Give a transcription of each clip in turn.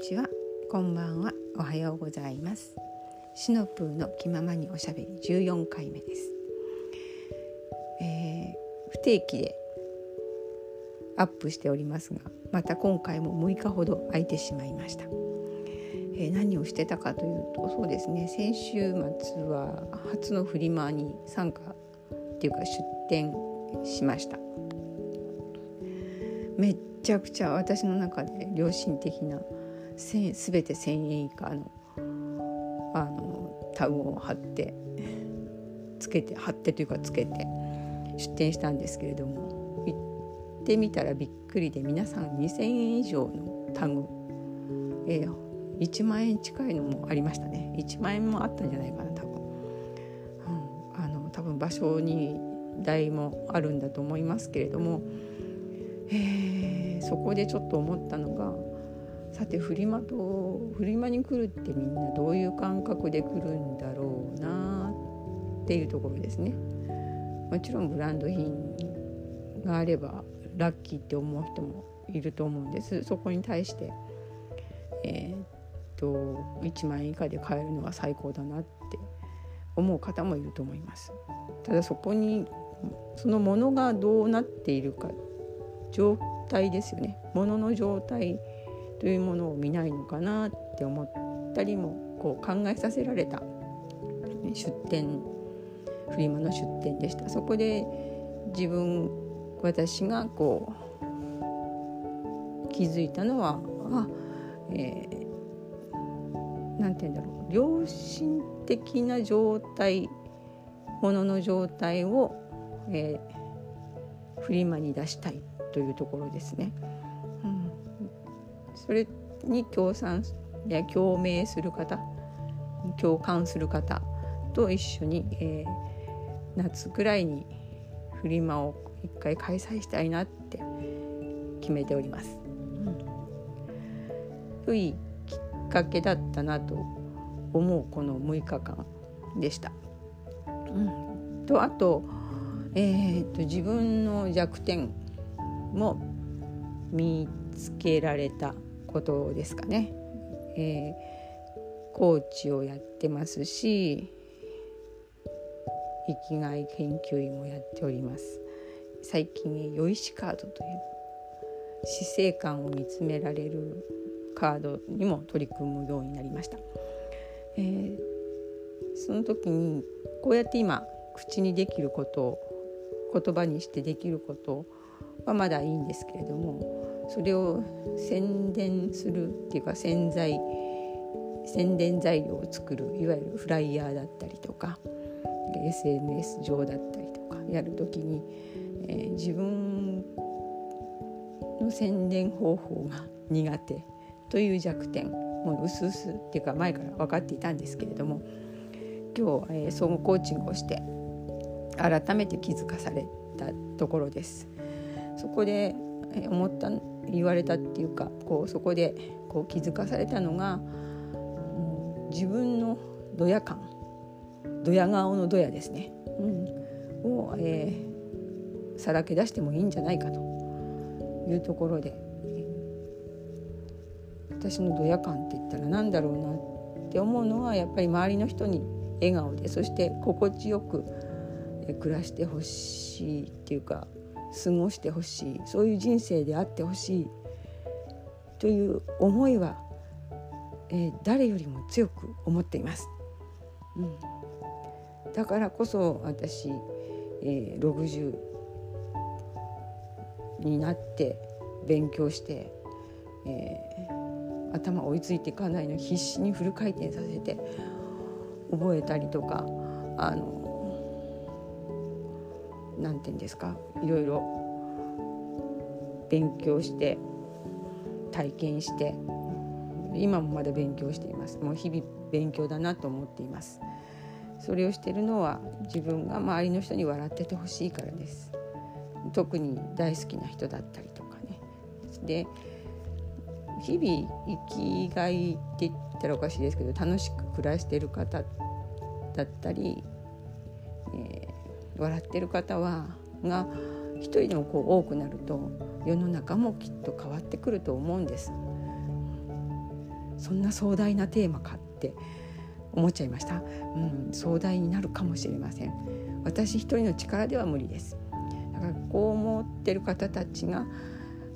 ちは。こんばんは。おはようございます。シノプーの気ままにおしゃべり14回目です、えー、不定期でアップしておりますがまた今回も6日ほど空いてしまいました、えー、何をしてたかというとそうですね。先週末は初のフリマに参加っていうか出店しました。めっちゃくちゃ私の中で良心的な全て1,000円以下のあのタグを貼ってつけて貼ってというかつけて出店したんですけれども行ってみたらびっくりで皆さん2,000円以上のタグ、えー、1万円近いのもありましたね。1万円もあったんじゃないかな多分、うん、あの多分場所に代もあるんだと思いますけれども、えー、そこでちょっと思ったのがさてフリマとフリマに来るってみんなどういう感覚で来るんだろうなっていうところですね。もちろんブランド品があればラッキーって思う人もいると思うんです。そこに対して、えー、っと1万円以下で買えるのが最高だなって思う方もいると思います。ただそこにそのものがどうなっているか状態ですよね。ものの状態というものを見ないのかなって思ったりもこう考えさせられた。出店フリマの出店でした。そこで自分私がこう気づいたのはあ、えー、なんて言うんだろう。良心的な状態ものの状態を、えー、フリマに出したいというところですね。それに共産や共鳴する方共感する方と一緒に、えー、夏ぐらいにフリマを一回開催したいなって決めております。うん、いいきっかけだったなと思うこの6日間でした。うん、とあと,、えーと自分の弱点も見つけられたことですかね。えー、コーチをやってますし生きがい研究員もやっております最近よいしカードという死生観を見つめられるカードにも取り組むようになりました、えー、その時にこうやって今口にできることを言葉にしてできることはまだいいんですけれどもそれを宣伝するっていうか宣材宣伝材料を作るいわゆるフライヤーだったりとか SNS 上だったりとかやる時に、えー、自分の宣伝方法が苦手という弱点もう薄々っていうか前から分かっていたんですけれども今日、えー、総合コーチングをして改めて気づかされたところです。そこで思った言われたっていうかこうそこでこう気づかされたのが、自分のドヤ感。ドヤ顔のドヤですね、うん、を、えー、さらけ出してもいいんじゃないかと。いうところで。私のドヤ感って言ったら何だろうなって思うのはやっぱり周りの人に笑顔でそして心地よく暮らしてほしいっていうか過ごしてほしいそういう人生であってほしいという思いは、えー、誰よりも強く思っています。うん、だからこそ私、えー、60になって勉強して、えー、頭追いついていかないの必死にフル回転させて覚えたりとかあの何て言うんですか？いろいろ。勉強して体験して。今もまだ勉強しています。もう日々勉強だなと思っています。それをしているのは自分が周りの人に笑っててほしいからです。特に大好きな人だったりとかね。で日々生きがいって言ったらおかしいですけど楽しく暮らしている方だったり、笑ってる方はが一人でもこう多くなると世の中もきっと変わってくると思うんです。そんな壮大なテーマかって思っちゃいました、うん、壮大になるかもしれません。私一人の力では無理です。だからこう思ってる方たちが、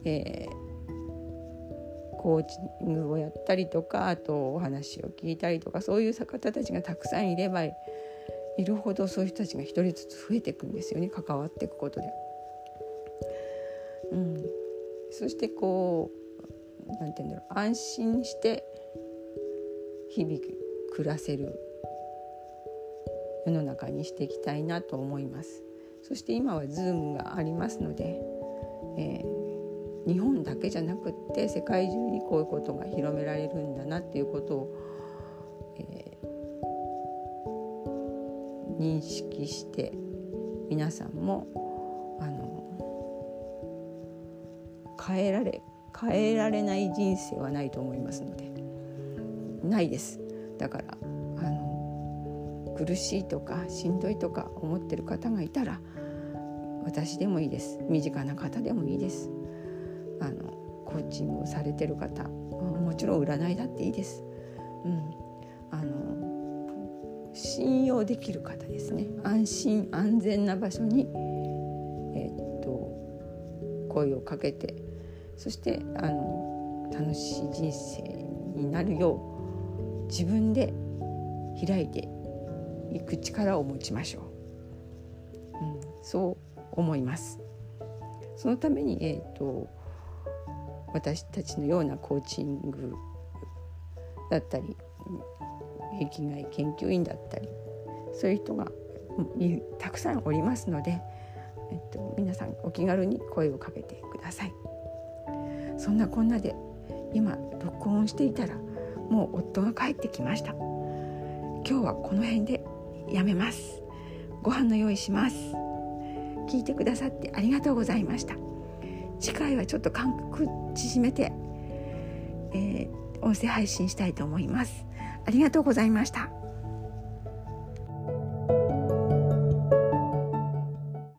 えー、コーチングをやったりとかあとお話を聞いたりとかそういう方たちがたくさんいればいるほどそういう人たちが一人ずつ増えていくんですよね。関わっていくことで。うん、そしてこうなんて言うんだろう。安心して日々暮らせる世の中にしていきたいなと思います。そして今は Zoom がありますので、えー、日本だけじゃなくって世界中にこういうことが広められるんだなっていうことを、えー、認識して皆さんもあの変えられ変えられない人生はないと思いますので。ないです。だからあの苦しいとかしんどいとか思ってる方がいたら私でもいいです。身近な方でもいいです。あのコーチングをされてる方もちろん占いだっていいです、うん、あの信用できる方ですね。安心安全な場所に、えー、っと声をかけてそしてあの楽しい人生になるよう自分で開いていく力を持ちましょう、うん、そう思います。そのために、えーと、私たちのようなコーチングだったり壁外研究員だったりそういう人がたくさんおりますので、えっと、皆さんお気軽に声をかけてください。そんなこんなで今録音していたらもう夫が帰ってきました。今日はこの辺でやめます。ご飯の用意します。聞いてくださってありがとうございました。次回はちょっと間隔縮めて、えー、音声配信したいと思います。ありがとうございました。